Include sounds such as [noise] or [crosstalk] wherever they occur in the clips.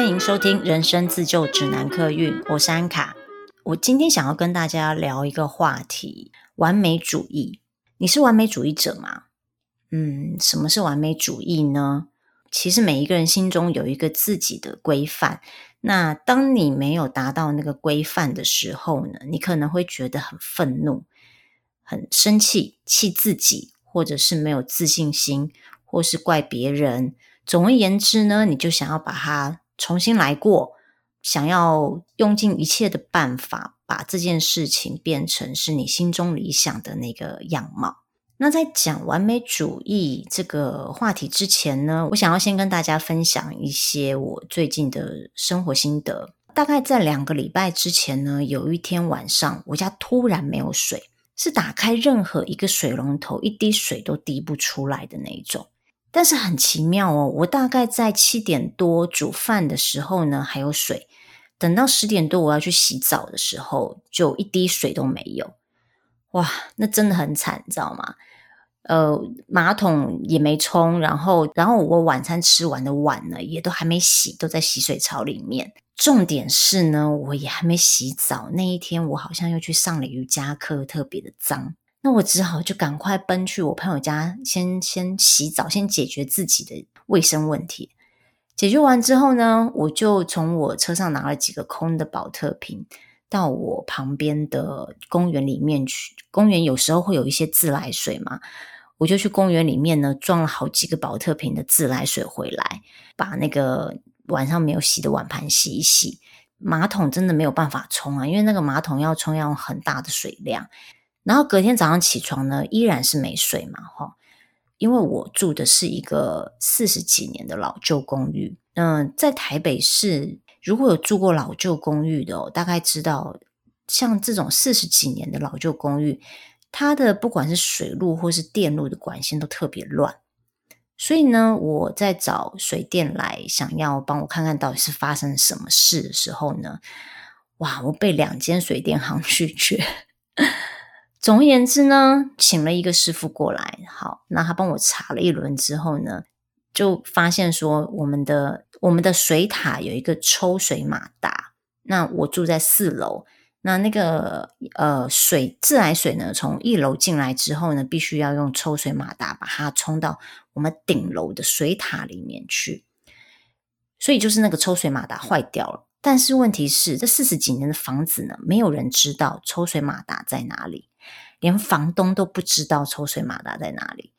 欢迎收听《人生自救指南》客运，我是安卡。我今天想要跟大家聊一个话题：完美主义。你是完美主义者吗？嗯，什么是完美主义呢？其实每一个人心中有一个自己的规范。那当你没有达到那个规范的时候呢，你可能会觉得很愤怒、很生气，气自己，或者是没有自信心，或是怪别人。总而言之呢，你就想要把它重新来过，想要用尽一切的办法，把这件事情变成是你心中理想的那个样貌。那在讲完美主义这个话题之前呢，我想要先跟大家分享一些我最近的生活心得。大概在两个礼拜之前呢，有一天晚上，我家突然没有水，是打开任何一个水龙头，一滴水都滴不出来的那一种。但是很奇妙哦，我大概在七点多煮饭的时候呢，还有水。等到十点多我要去洗澡的时候，就一滴水都没有。哇，那真的很惨，你知道吗？呃，马桶也没冲，然后，然后我晚餐吃完的碗呢，也都还没洗，都在洗水槽里面。重点是呢，我也还没洗澡。那一天我好像又去上了瑜伽课，特别的脏。那我只好就赶快奔去我朋友家先，先洗澡，先解决自己的卫生问题。解决完之后呢，我就从我车上拿了几个空的宝特瓶，到我旁边的公园里面去。公园有时候会有一些自来水嘛，我就去公园里面呢，装了好几个宝特瓶的自来水回来，把那个晚上没有洗的碗盘洗一洗。马桶真的没有办法冲啊，因为那个马桶要冲要很大的水量。然后隔天早上起床呢，依然是没水嘛，哈，因为我住的是一个四十几年的老旧公寓。嗯，在台北市，如果有住过老旧公寓的，大概知道，像这种四十几年的老旧公寓，它的不管是水路或是电路的管线都特别乱。所以呢，我在找水电来，想要帮我看看到底是发生什么事的时候呢，哇，我被两间水电行 [laughs] 拒绝。总而言之呢，请了一个师傅过来，好，那他帮我查了一轮之后呢，就发现说我们的我们的水塔有一个抽水马达，那我住在四楼，那那个呃水自来水呢，从一楼进来之后呢，必须要用抽水马达把它冲到我们顶楼的水塔里面去，所以就是那个抽水马达坏掉了。但是问题是，这四十几年的房子呢，没有人知道抽水马达在哪里。连房东都不知道抽水马达在哪里，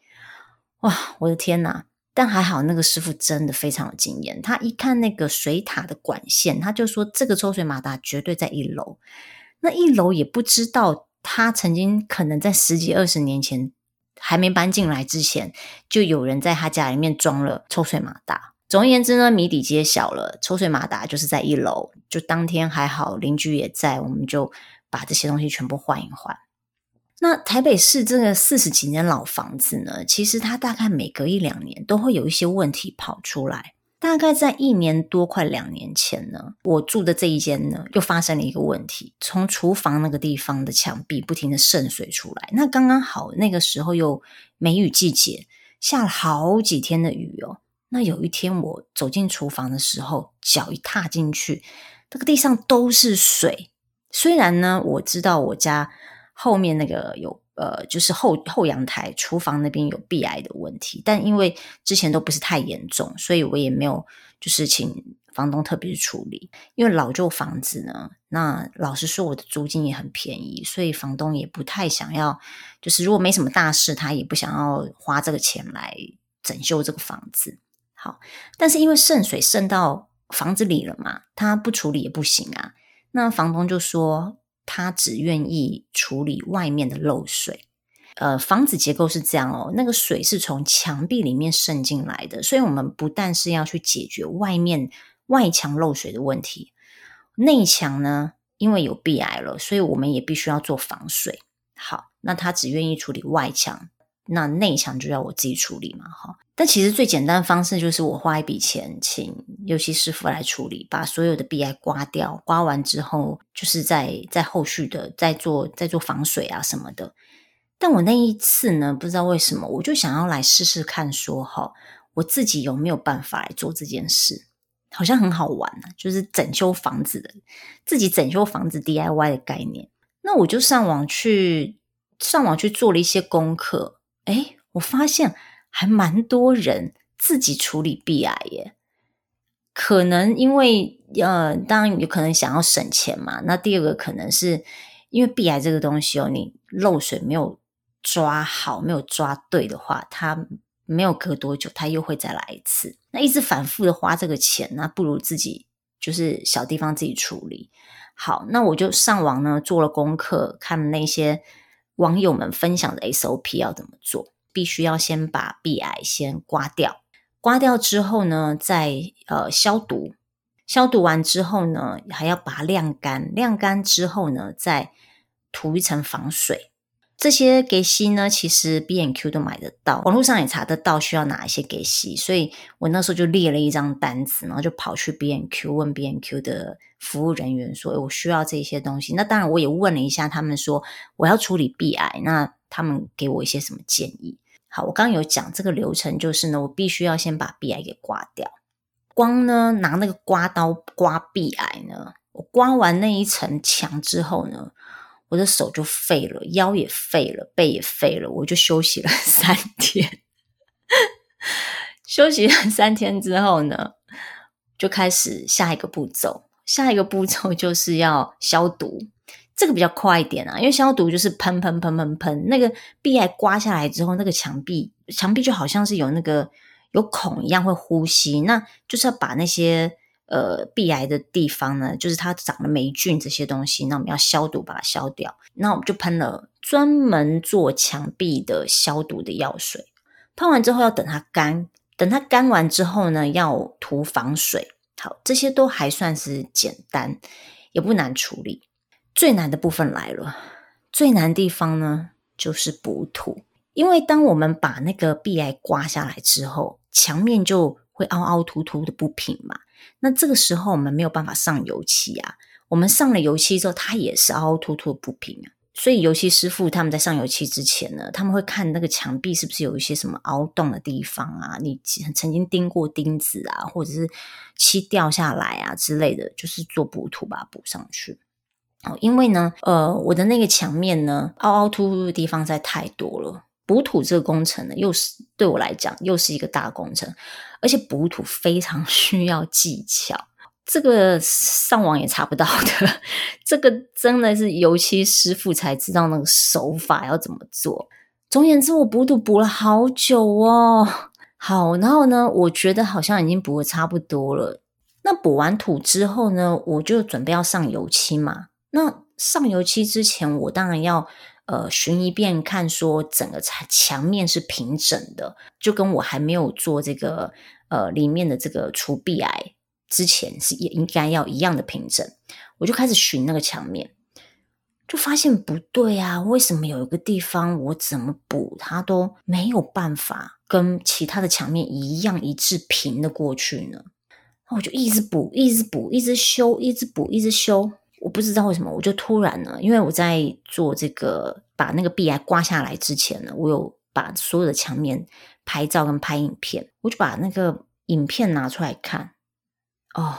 哇！我的天哪！但还好那个师傅真的非常有经验，他一看那个水塔的管线，他就说这个抽水马达绝对在一楼。那一楼也不知道，他曾经可能在十几二十年前还没搬进来之前，就有人在他家里面装了抽水马达。总而言之呢，谜底揭晓了，抽水马达就是在一楼。就当天还好邻居也在，我们就把这些东西全部换一换。那台北市这个四十几年老房子呢，其实它大概每隔一两年都会有一些问题跑出来。大概在一年多快两年前呢，我住的这一间呢，又发生了一个问题，从厨房那个地方的墙壁不停的渗水出来。那刚刚好那个时候又梅雨季节，下了好几天的雨哦。那有一天我走进厨房的时候，脚一踏进去，这个地上都是水。虽然呢，我知道我家。后面那个有呃，就是后后阳台厨房那边有壁癌的问题，但因为之前都不是太严重，所以我也没有就是请房东特别处理。因为老旧房子呢，那老实说我的租金也很便宜，所以房东也不太想要，就是如果没什么大事，他也不想要花这个钱来整修这个房子。好，但是因为渗水渗到房子里了嘛，他不处理也不行啊。那房东就说。他只愿意处理外面的漏水，呃，房子结构是这样哦，那个水是从墙壁里面渗进来的，所以我们不但是要去解决外面外墙漏水的问题，内墙呢，因为有壁癌了，所以我们也必须要做防水。好，那他只愿意处理外墙。那内墙就要我自己处理嘛，哈。但其实最简单的方式就是我花一笔钱请油漆师傅来处理，把所有的壁癌刮掉，刮完之后就是在在后续的再做再做防水啊什么的。但我那一次呢，不知道为什么，我就想要来试试看说，哈，我自己有没有办法来做这件事。好像很好玩啊，就是整修房子的，自己整修房子 DIY 的概念。那我就上网去上网去做了一些功课，诶，我发现还蛮多人自己处理壁癌耶。可能因为呃，当然有可能想要省钱嘛。那第二个可能是因为壁癌这个东西哦，你漏水没有抓好，没有抓对的话，它没有隔多久，它又会再来一次。那一直反复的花这个钱，那不如自己就是小地方自己处理。好，那我就上网呢做了功课，看那些网友们分享的 SOP 要怎么做。必须要先把 B 癌先刮掉，刮掉之后呢，再呃消毒。消毒完之后呢，还要把它晾干，晾干之后呢，再涂一层防水。这些给息呢，其实 B&Q 都买得到，网络上也查得到需要哪一些给息，所以我那时候就列了一张单子，然后就跑去 B&Q 问 B&Q 的服务人员说：“我需要这些东西。”那当然我也问了一下，他们说我要处理 B 癌，那他们给我一些什么建议？好，我刚刚有讲这个流程，就是呢，我必须要先把 B 癌给刮掉，光呢拿那个刮刀刮 B 癌呢，我刮完那一层墙之后呢。我的手就废了，腰也废了，背也废了，我就休息了 [laughs] 三天。休息了三天之后呢，就开始下一个步骤。下一个步骤 [laughs] 就是要消毒，这个比较快一点啊，因为消毒就是喷喷喷喷喷，那个壁癌刮下来之后，那个墙壁墙壁就好像是有那个有孔一样会呼吸，那就是要把那些。呃，壁癌的地方呢，就是它长了霉菌这些东西，那我们要消毒把它消掉。那我们就喷了专门做墙壁的消毒的药水，喷完之后要等它干，等它干完之后呢，要涂防水。好，这些都还算是简单，也不难处理。最难的部分来了，最难的地方呢，就是补土，因为当我们把那个壁癌刮下来之后，墙面就会凹凹凸凸的不平嘛。那这个时候我们没有办法上油漆啊，我们上了油漆之后，它也是凹凹凸凸不平啊。所以油漆师傅他们在上油漆之前呢，他们会看那个墙壁是不是有一些什么凹洞的地方啊，你曾经钉过钉子啊，或者是漆掉下来啊之类的，就是做补土把它补上去。哦，因为呢，呃，我的那个墙面呢，凹凹凸凸的地方在太多了。补土这个工程呢，又是对我来讲又是一个大工程，而且补土非常 [laughs] 需要技巧，这个上网也查不到的，这个真的是油漆师傅才知道那个手法要怎么做。总而言之，我补土补了好久哦。好，然后呢，我觉得好像已经补的差不多了。那补完土之后呢，我就准备要上油漆嘛。那上油漆之前，我当然要。呃，巡一遍看，说整个墙墙面是平整的，就跟我还没有做这个呃里面的这个除壁癌之前是也应该要一样的平整。我就开始巡那个墙面，就发现不对啊，为什么有一个地方我怎么补它都没有办法跟其他的墙面一样一致平的过去呢？我就一直补，一直补，一直修，一直补，一直修。我不知道为什么，我就突然呢，因为我在做这个把那个壁癌刮下来之前呢，我有把所有的墙面拍照跟拍影片，我就把那个影片拿出来看，哦，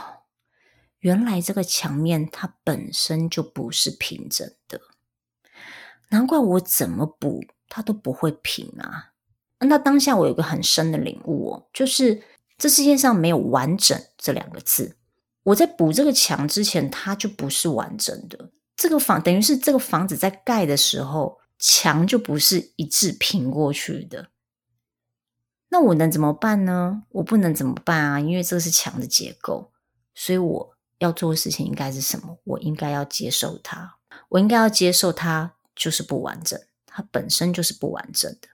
原来这个墙面它本身就不是平整的，难怪我怎么补它都不会平啊。那当下我有个很深的领悟哦，就是这世界上没有完整这两个字。我在补这个墙之前，它就不是完整的。这个房等于是这个房子在盖的时候，墙就不是一致平过去的。那我能怎么办呢？我不能怎么办啊，因为这是墙的结构。所以我要做的事情应该是什么？我应该要接受它。我应该要接受它就是不完整，它本身就是不完整的。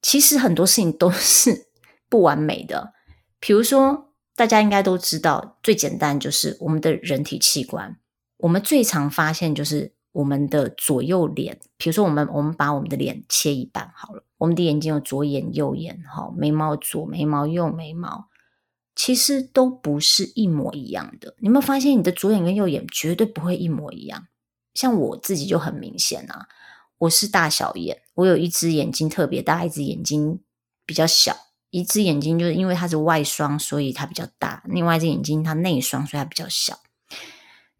其实很多事情都是 [laughs] 不完美的，比如说。大家应该都知道，最简单就是我们的人体器官。我们最常发现就是我们的左右脸。比如说，我们我们把我们的脸切一半好了，我们的眼睛有左眼右眼，哈，眉毛左眉毛右眉毛，其实都不是一模一样的。你有没有发现，你的左眼跟右眼绝对不会一模一样？像我自己就很明显啊，我是大小眼，我有一只眼睛特别大，一只眼睛比较小。一只眼睛就是因为它是外双，所以它比较大；另外一只眼睛它内双，所以它比较小。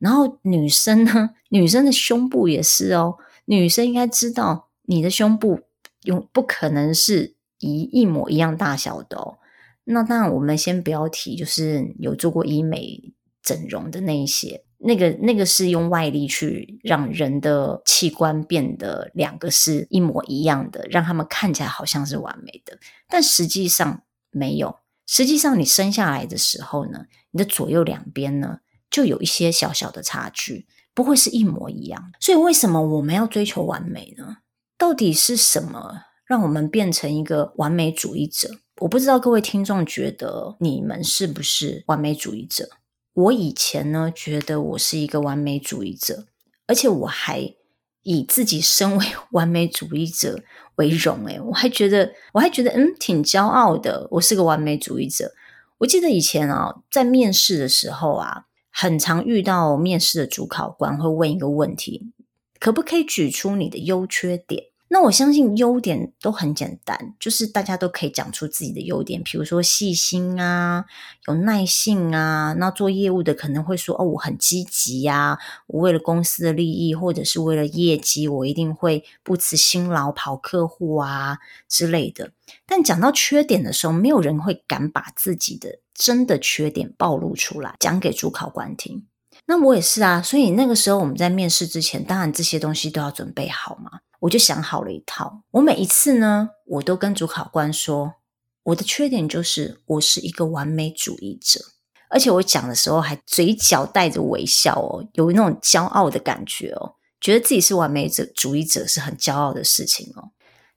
然后女生呢，女生的胸部也是哦。女生应该知道，你的胸部用不可能是一一模一样大小的哦。那当然，我们先不要提，就是有做过医美整容的那一些，那个那个是用外力去让人的器官变得两个是一模一样的，让他们看起来好像是完美的，但实际上没有。实际上，你生下来的时候呢，你的左右两边呢，就有一些小小的差距，不会是一模一样。所以，为什么我们要追求完美呢？到底是什么让我们变成一个完美主义者？我不知道各位听众觉得你们是不是完美主义者？我以前呢，觉得我是一个完美主义者，而且我还以自己身为 [laughs] 完美主义者为荣。诶，我还觉得，我还觉得，嗯，挺骄傲的。我是个完美主义者。我记得以前啊，在面试的时候啊，很常遇到面试的主考官会问一个问题：可不可以举出你的优缺点？那我相信优点都很简单，就是大家都可以讲出自己的优点，比如说细心啊，有耐性啊。那做业务的可能会说：“哦，我很积极呀，我为了公司的利益或者是为了业绩，我一定会不辞辛劳跑客户啊之类的。”但讲到缺点的时候，没有人会敢把自己的真的缺点暴露出来，讲给主考官听。那我也是啊，所以那个时候我们在面试之前，当然这些东西都要准备好嘛。我就想好了一套，我每一次呢，我都跟主考官说，我的缺点就是我是一个完美主义者，而且我讲的时候还嘴角带着微笑哦，有那种骄傲的感觉哦，觉得自己是完美者主义者是很骄傲的事情哦。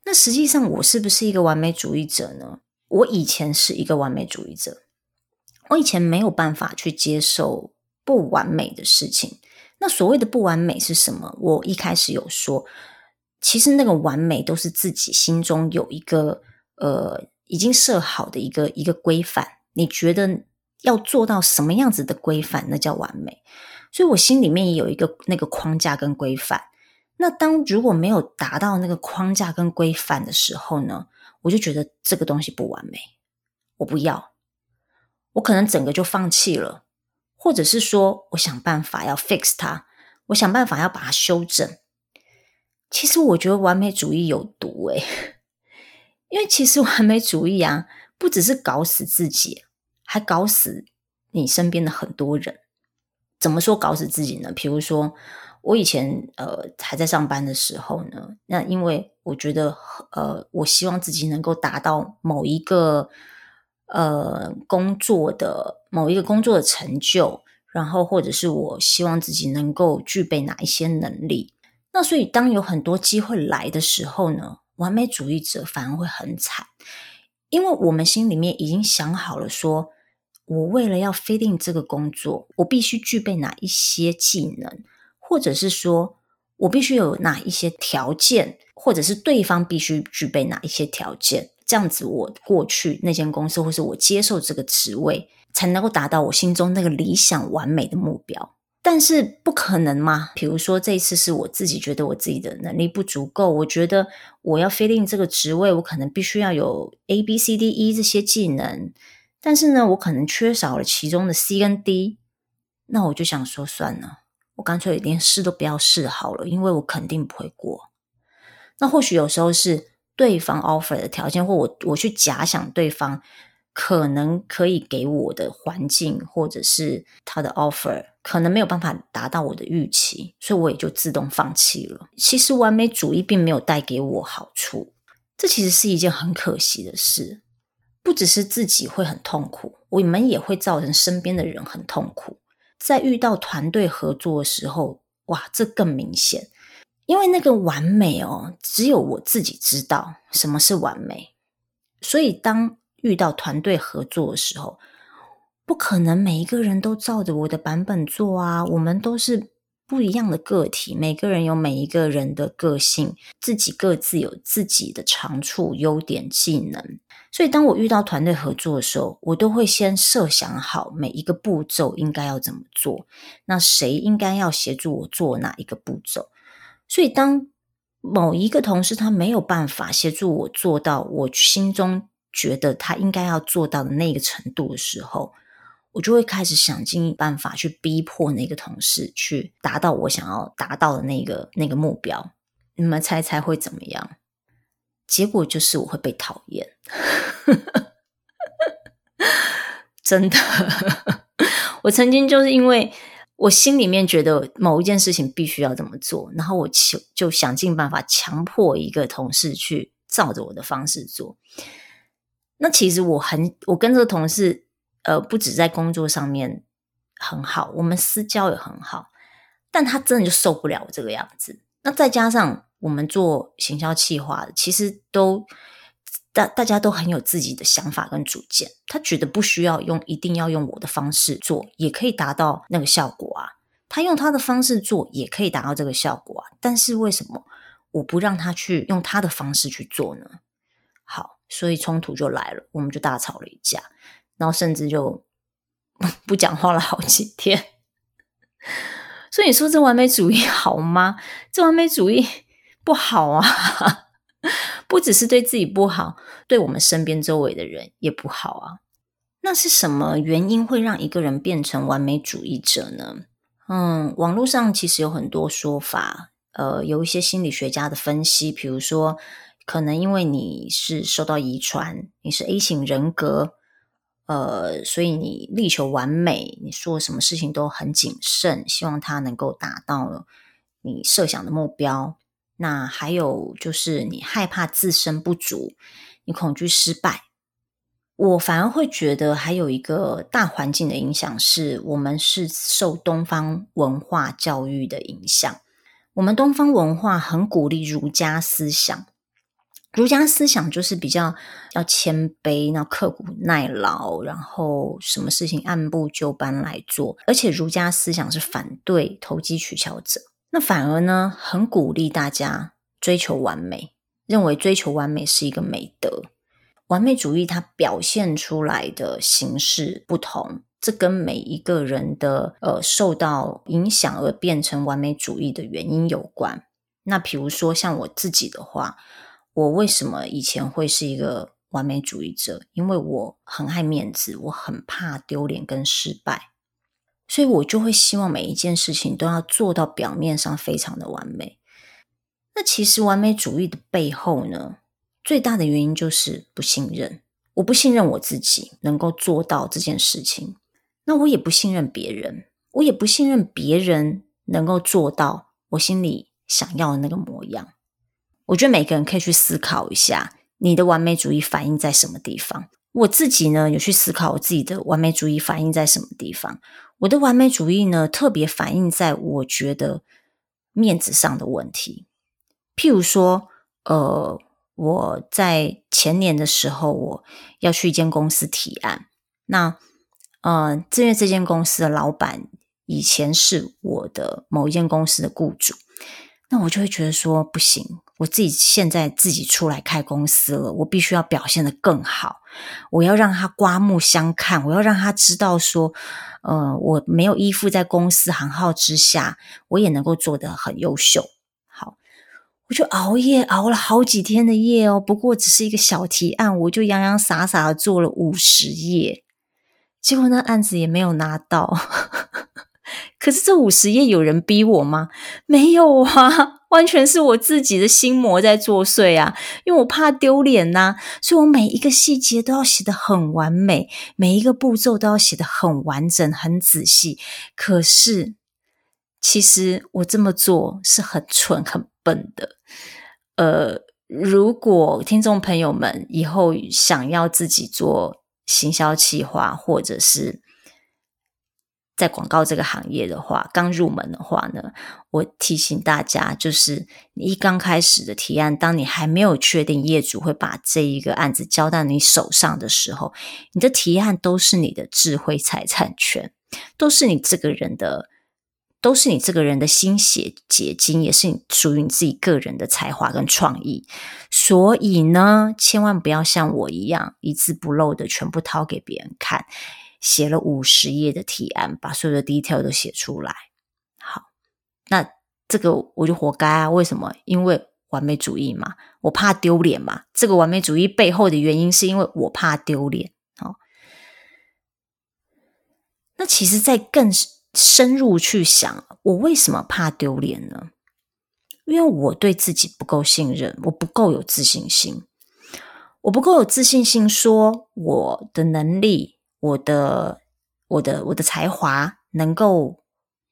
那实际上我是不是一个完美主义者呢？我以前是一个完美主义者，我以前没有办法去接受不完美的事情。那所谓的不完美是什么？我一开始有说。其实那个完美都是自己心中有一个呃已经设好的一个一个规范，你觉得要做到什么样子的规范，那叫完美。所以我心里面也有一个那个框架跟规范。那当如果没有达到那个框架跟规范的时候呢，我就觉得这个东西不完美，我不要，我可能整个就放弃了，或者是说我想办法要 fix 它，我想办法要把它修正。其实我觉得完美主义有毒诶，因为其实完美主义啊，不只是搞死自己，还搞死你身边的很多人。怎么说搞死自己呢？比如说我以前呃还在上班的时候呢，那因为我觉得呃我希望自己能够达到某一个呃工作的某一个工作的成就，然后或者是我希望自己能够具备哪一些能力。那所以，当有很多机会来的时候呢，完美主义者反而会很惨，因为我们心里面已经想好了说，我为了要 fit in 这个工作，我必须具备哪一些技能，或者是说我必须有哪一些条件，或者是对方必须具备哪一些条件，这样子我过去那间公司，或是我接受这个职位，才能够达到我心中那个理想完美的目标。但是不可能嘛？比如说这一次是我自己觉得我自己的能力不足够，我觉得我要 fit in 这个职位，我可能必须要有 A、B、C、D、E 这些技能，但是呢，我可能缺少了其中的 C 跟 D，那我就想说算了，我干脆连试都不要试好了，因为我肯定不会过。那或许有时候是对方 offer 的条件，或我我去假想对方。可能可以给我的环境，或者是他的 offer，可能没有办法达到我的预期，所以我也就自动放弃了。其实完美主义并没有带给我好处，这其实是一件很可惜的事。不只是自己会很痛苦，我们也会造成身边的人很痛苦。在遇到团队合作的时候，哇，这更明显，因为那个完美哦，只有我自己知道什么是完美，所以当遇到团队合作的时候，不可能每一个人都照着我的版本做啊！我们都是不一样的个体，每个人有每一个人的个性，自己各自有自己的长处、优点、技能。所以，当我遇到团队合作的时候，我都会先设想好每一个步骤应该要怎么做，那谁应该要协助我做哪一个步骤。所以，当某一个同事他没有办法协助我做到我心中觉得他应该要做到的那个程度的时候，我就会开始想尽办法去逼迫那个同事去达到我想要达到的那个那个目标。你们猜猜会怎么样？结果就是我会被讨厌，[laughs] 真的。[laughs] 我曾经就是因为我心里面觉得某一件事情必须要这么做，然后我就就想尽办法强迫一个同事去照着我的方式做。那其实我很，我跟这个同事，呃，不止在工作上面很好，我们私交也很好，但他真的就受不了我这个样子。那再加上我们做行销企划，其实都大大家都很有自己的想法跟主见，他觉得不需要用，一定要用我的方式做，也可以达到那个效果啊。他用他的方式做，也可以达到这个效果啊。但是为什么我不让他去用他的方式去做呢？好。所以冲突就来了，我们就大吵了一架，然后甚至就 [laughs] 不讲话了好几天。所以你说这完美主义好吗？这完美主义不好啊，不只是对自己不好，对我们身边周围的人也不好啊。那是什么原因会让一个人变成完美主义者呢？嗯，网络上其实有很多说法，呃，有一些心理学家的分析，比如说。可能因为你是受到遗传，你是 A 型人格，呃，所以你力求完美，你做什么事情都很谨慎，希望它能够达到你设想的目标。那还有就是你害怕自身不足，你恐惧失败。我反而会觉得还有一个大环境的影响，是我们是受东方文化教育的影响。我们东方文化很鼓励儒家思想。儒家思想就是比较要谦卑，然后刻苦耐劳，然后什么事情按部就班来做。而且儒家思想是反对投机取巧者，那反而呢，很鼓励大家追求完美，认为追求完美是一个美德。完美主义它表现出来的形式不同，这跟每一个人的呃受到影响而变成完美主义的原因有关。那比如说像我自己的话。我为什么以前会是一个完美主义者？因为我很爱面子，我很怕丢脸跟失败，所以我就会希望每一件事情都要做到表面上非常的完美。那其实完美主义的背后呢，最大的原因就是不信任。我不信任我自己能够做到这件事情，那我也不信任别人，我也不信任别人能够做到我心里想要的那个模样。我觉得每个人可以去思考一下，你的完美主义反映在什么地方。我自己呢，有去思考我自己的完美主义反映在什么地方。我的完美主义呢，特别反映在我觉得面子上的问题。譬如说，呃，我在前年的时候，我要去一间公司提案。那，呃，因为这间公司的老板以前是我的某一间公司的雇主，那我就会觉得说，不行。我自己现在自己出来开公司了，我必须要表现得更好。我要让他刮目相看，我要让他知道说，呃，我没有依附在公司行号之下，我也能够做得很优秀。好，我就熬夜熬了好几天的夜哦。不过只是一个小提案，我就洋洋洒洒的做了五十页，结果那案子也没有拿到。可是这五十页有人逼我吗？没有啊，[laughs] 完全是我自己的心魔在作祟啊！因为我怕丢脸呐，所以我每一个细节都要写得很完美，每一个步骤都要写得很完整、很仔细。可是，其实我这么做是很蠢、很笨的。呃，如果听众朋友们以后想要自己做行销企划，或者是在广告这个行业的话，刚入门的话呢，我提醒大家，就是你一刚开始的提案，当你还没有确定业主会把这一个案子交到你手上的时候，你的提案都是你的智慧财产权，都是你这个人的，都是你这个人的心血结晶，也是你属于你自己个人的才华跟创意。所以呢，千万不要像我一样，一字不漏的全部掏给别人看。写了五十页的提案，把所有的 detail 都写出来。好，那这个我就活该啊！为什么？因为完美主义嘛，我怕丢脸嘛。这个完美主义背后的原因是因为我怕丢脸。好，那其实，在更深入去想，我为什么怕丢脸呢？因为我对自己不够信任，我不够有自信心，我不够有自信心，说我的能力，我的、我的、我的才华能够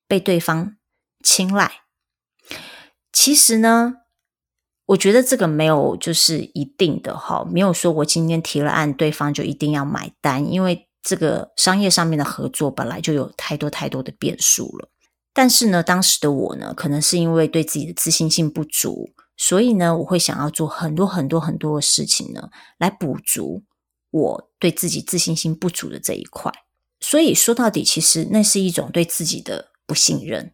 被对方青睐。其实呢，我觉得这个没有就是一定的哈，没有说我今天提了案，对方就一定要买单，因为这个商业上面的合作本来就有太多太多的变数了。但是呢，当时的我呢，可能是因为对自己的自信心不足，所以呢，我会想要做很多很多很多的事情呢，来补足我对自己自信心不足的这一块。所以说到底，其实那是一种对自己的不信任。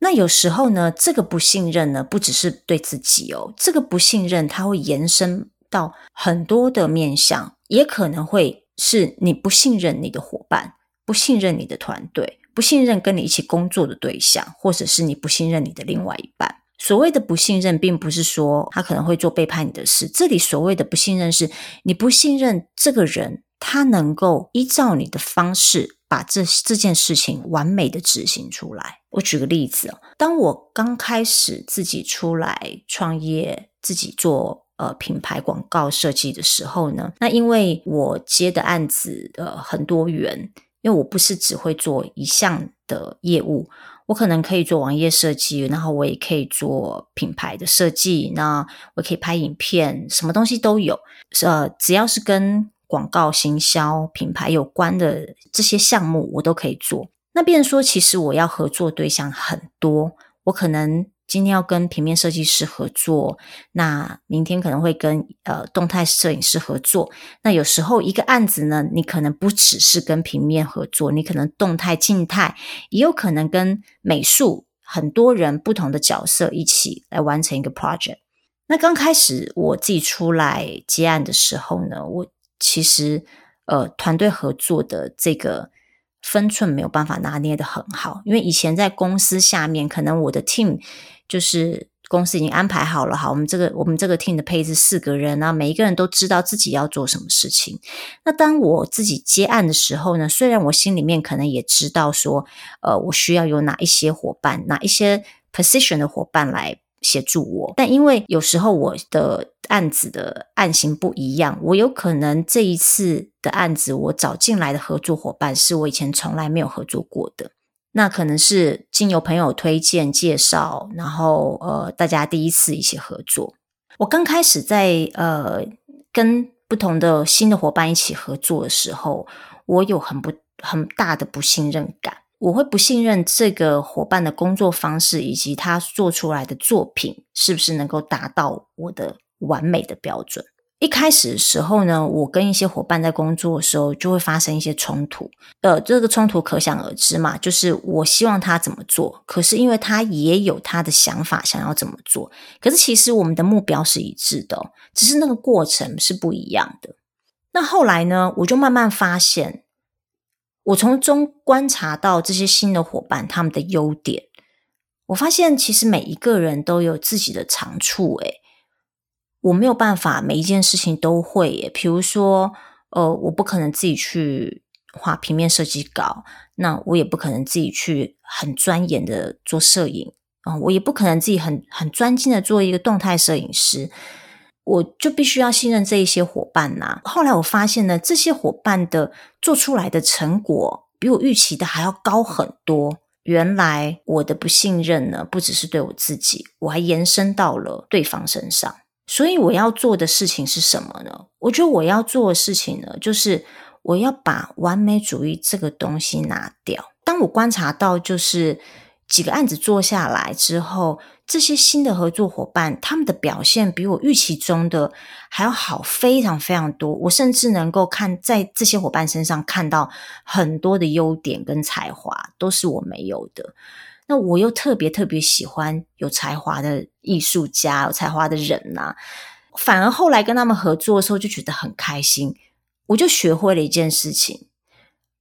那有时候呢，这个不信任呢，不只是对自己哦，这个不信任它会延伸到很多的面向，也可能会是你不信任你的伙伴，不信任你的团队。不信任跟你一起工作的对象，或者是你不信任你的另外一半。所谓的不信任，并不是说他可能会做背叛你的事。这里所谓的不信任，是你不信任这个人，他能够依照你的方式把这这件事情完美的执行出来。我举个例子，当我刚开始自己出来创业，自己做呃品牌广告设计的时候呢，那因为我接的案子呃很多元。因为我不是只会做一项的业务，我可能可以做网页设计，然后我也可以做品牌的设计，那我可以拍影片，什么东西都有。呃，只要是跟广告、行销、品牌有关的这些项目，我都可以做。那变成说，其实我要合作对象很多，我可能。今天要跟平面设计师合作，那明天可能会跟呃动态摄影师合作。那有时候一个案子呢，你可能不只是跟平面合作，你可能动态、静态，也有可能跟美术很多人不同的角色一起来完成一个 project。那刚开始我自己出来接案的时候呢，我其实呃团队合作的这个。分寸没有办法拿捏得很好，因为以前在公司下面，可能我的 team 就是公司已经安排好了，好，我们这个我们这个 team 的配置四个人啊，每一个人都知道自己要做什么事情。那当我自己接案的时候呢，虽然我心里面可能也知道说，呃，我需要有哪一些伙伴，哪一些 position 的伙伴来。协助我，但因为有时候我的案子的案型不一样，我有可能这一次的案子我找进来的合作伙伴是我以前从来没有合作过的，那可能是经由朋友推荐介绍，然后呃大家第一次一起合作。我刚开始在呃跟不同的新的伙伴一起合作的时候，我有很不很大的不信任感。我会不信任这个伙伴的工作方式，以及他做出来的作品是不是能够达到我的完美的标准。一开始的时候呢，我跟一些伙伴在工作的时候就会发生一些冲突。呃，这个冲突可想而知嘛，就是我希望他怎么做，可是因为他也有他的想法，想要怎么做。可是其实我们的目标是一致的，只是那个过程是不一样的。那后来呢，我就慢慢发现。我从中观察到这些新的伙伴他们的优点，我发现其实每一个人都有自己的长处。诶，我没有办法每一件事情都会。诶，比如说，呃，我不可能自己去画平面设计稿，那我也不可能自己去很钻研的做摄影啊，我也不可能自己很很专心的做一个动态摄影师。我就必须要信任这一些伙伴呐、后来我发现呢，这些伙伴的做出来的成果比我预期的还要高很多。原来我的不信任呢，不只是对我自己，我还延伸到了对方身上。所以我要做的事情是什么呢？我觉得我要做的事情呢，就是我要把完美主义这个东西拿掉。当我观察到，就是。几个案子做下来之后，这些新的合作伙伴他们的表现比我预期中的还要好，非常非常多。我甚至能够看在这些伙伴身上看到很多的优点跟才华，都是我没有的。那我又特别特别喜欢有才华的艺术家、有才华的人呐、反而后来跟他们合作的时候就觉得很开心。我就学会了一件事情，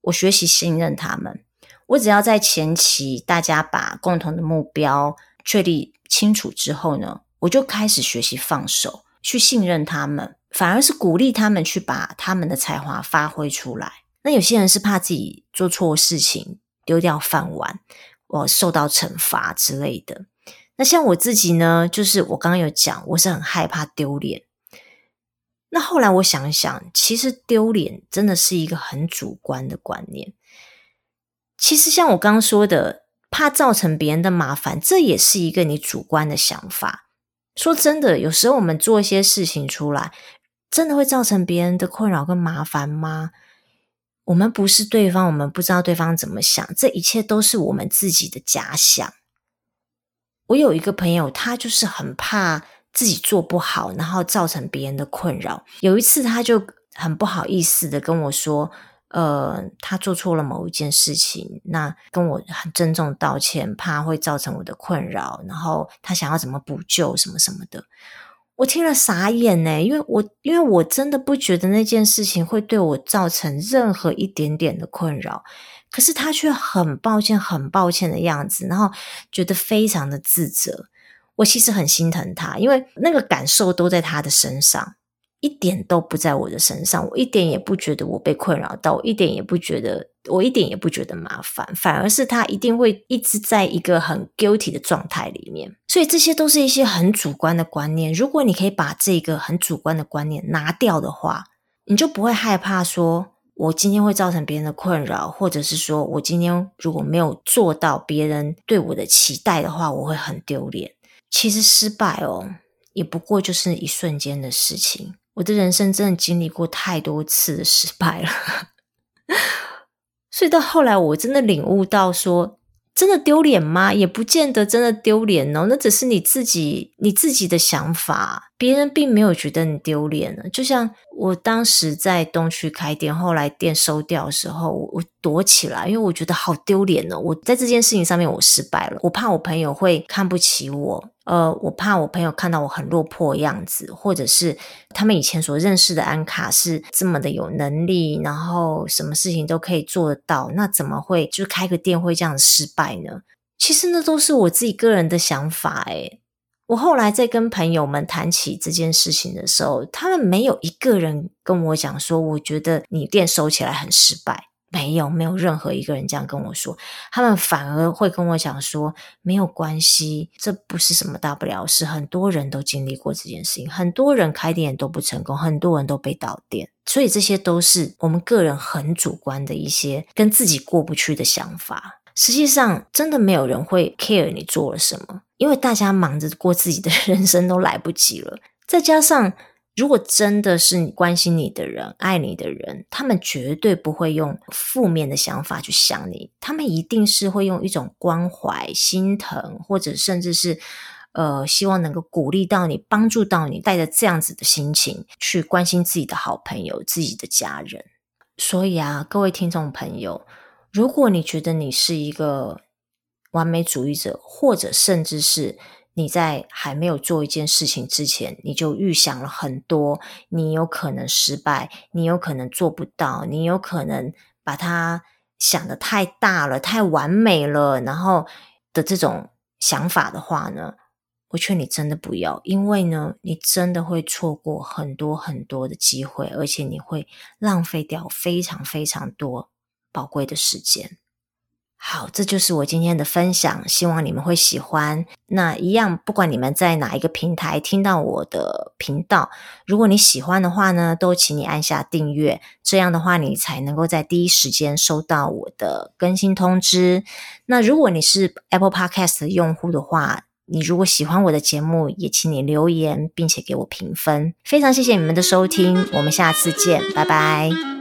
我学习信任他们。我只要在前期大家把共同的目标确立清楚之后呢，我就开始学习放手，去信任他们，反而是鼓励他们去把他们的才华发挥出来。那有些人是怕自己做错事情，丢掉饭碗，我受到惩罚之类的。那像我自己呢，就是我刚刚有讲，我是很害怕丢脸。那后来我想一想，其实丢脸真的是一个很主观的观念。其实像我刚刚说的，怕造成别人的麻烦，这也是一个你主观的想法。说真的，有时候我们做一些事情出来，真的会造成别人的困扰跟麻烦吗？我们不是对方，我们不知道对方怎么想，这一切都是我们自己的假想。我有一个朋友，他就是很怕自己做不好，然后造成别人的困扰。有一次，他就很不好意思的跟我说：“呃，他做错了某一件事情，那跟我很郑重道歉，怕会造成我的困扰，然后他想要怎么补救什么什么的。”我听了傻眼呢，因为我因为我真的不觉得那件事情会对我造成任何一点点的困扰。可是他却很抱歉、很抱歉的样子，然后觉得非常的自责。我其实很心疼他，因为那个感受都在他的身上，一点都不在我的身上。我一点也不觉得我被困扰到，我一点也不觉得，我一点也不觉得麻烦，反而是他一定会一直在一个很 guilty 的状态里面。所以这些都是一些很主观的观念。如果你可以把这个很主观的观念拿掉的话，你就不会害怕说。我今天会造成别人的困扰，或者是说我今天如果没有做到别人对我的期待的话，我会很丢脸。其实失败哦，也不过就是一瞬间的事情。我的人生真的经历过太多次的失败了，所以到后来我真的领悟到说。真的丢脸吗？也不见得真的丢脸哦，那只是你自己你自己的想法，别人并没有觉得你丢脸呢。就像我当时在东区开店，后来店收掉的时候，我躲起来，因为我觉得好丢脸呢。我在这件事情上面我失败了，我怕我朋友会看不起我。呃，我怕我朋友看到我很落魄的样子，或者是他们以前所认识的安卡是这么的有能力，然后什么事情都可以做得到，那怎么会就开个店会这样失败呢？其实那都是我自己个人的想法诶。我后来在跟朋友们谈起这件事情的时候，他们没有一个人跟我讲说，我觉得你店收起来很失败。没有，没有任何一个人这样跟我说，他们反而会跟我讲说，没有关系，这不是什么大不了，是很多人都经历过这件事情，很多人开店都不成功，很多人都被倒店，所以这些都是我们个人很主观的一些跟自己过不去的想法。实际上，真的没有人会 care 你做了什么，因为大家忙着过自己的 [laughs] 人生都来不及了，再加上。如果真的是你关心你的人、爱你的人，他们绝对不会用负面的想法去想你，他们一定是会用一种关怀、心疼，或者甚至是呃，希望能够鼓励到你、帮助到你，带着这样子的心情去关心自己的好朋友、自己的家人。所以啊，各位听众朋友，如果你觉得你是一个完美主义者，或者甚至是你在还没有做一件事情之前，你就预想了很多，你有可能失败，你有可能做不到，你有可能把它想得太大了，太完美了，然后的这种想法的话呢，我劝你真的不要，因为呢，你真的会错过很多很多的机会，而且你会浪费掉非常非常多宝贵的时间。好，这就是我今天的分享，希望你们会喜欢。那一样，不管你们在哪一个平台听到我的频道，如果你喜欢的话呢，都请你按下订阅，这样的话你才能够在第一时间收到我的更新通知。那如果你是 Apple Podcast 的用户的话，你如果喜欢我的节目，也请你留言，并且给我评分。非常谢谢你们的收听，我们下次见，拜拜。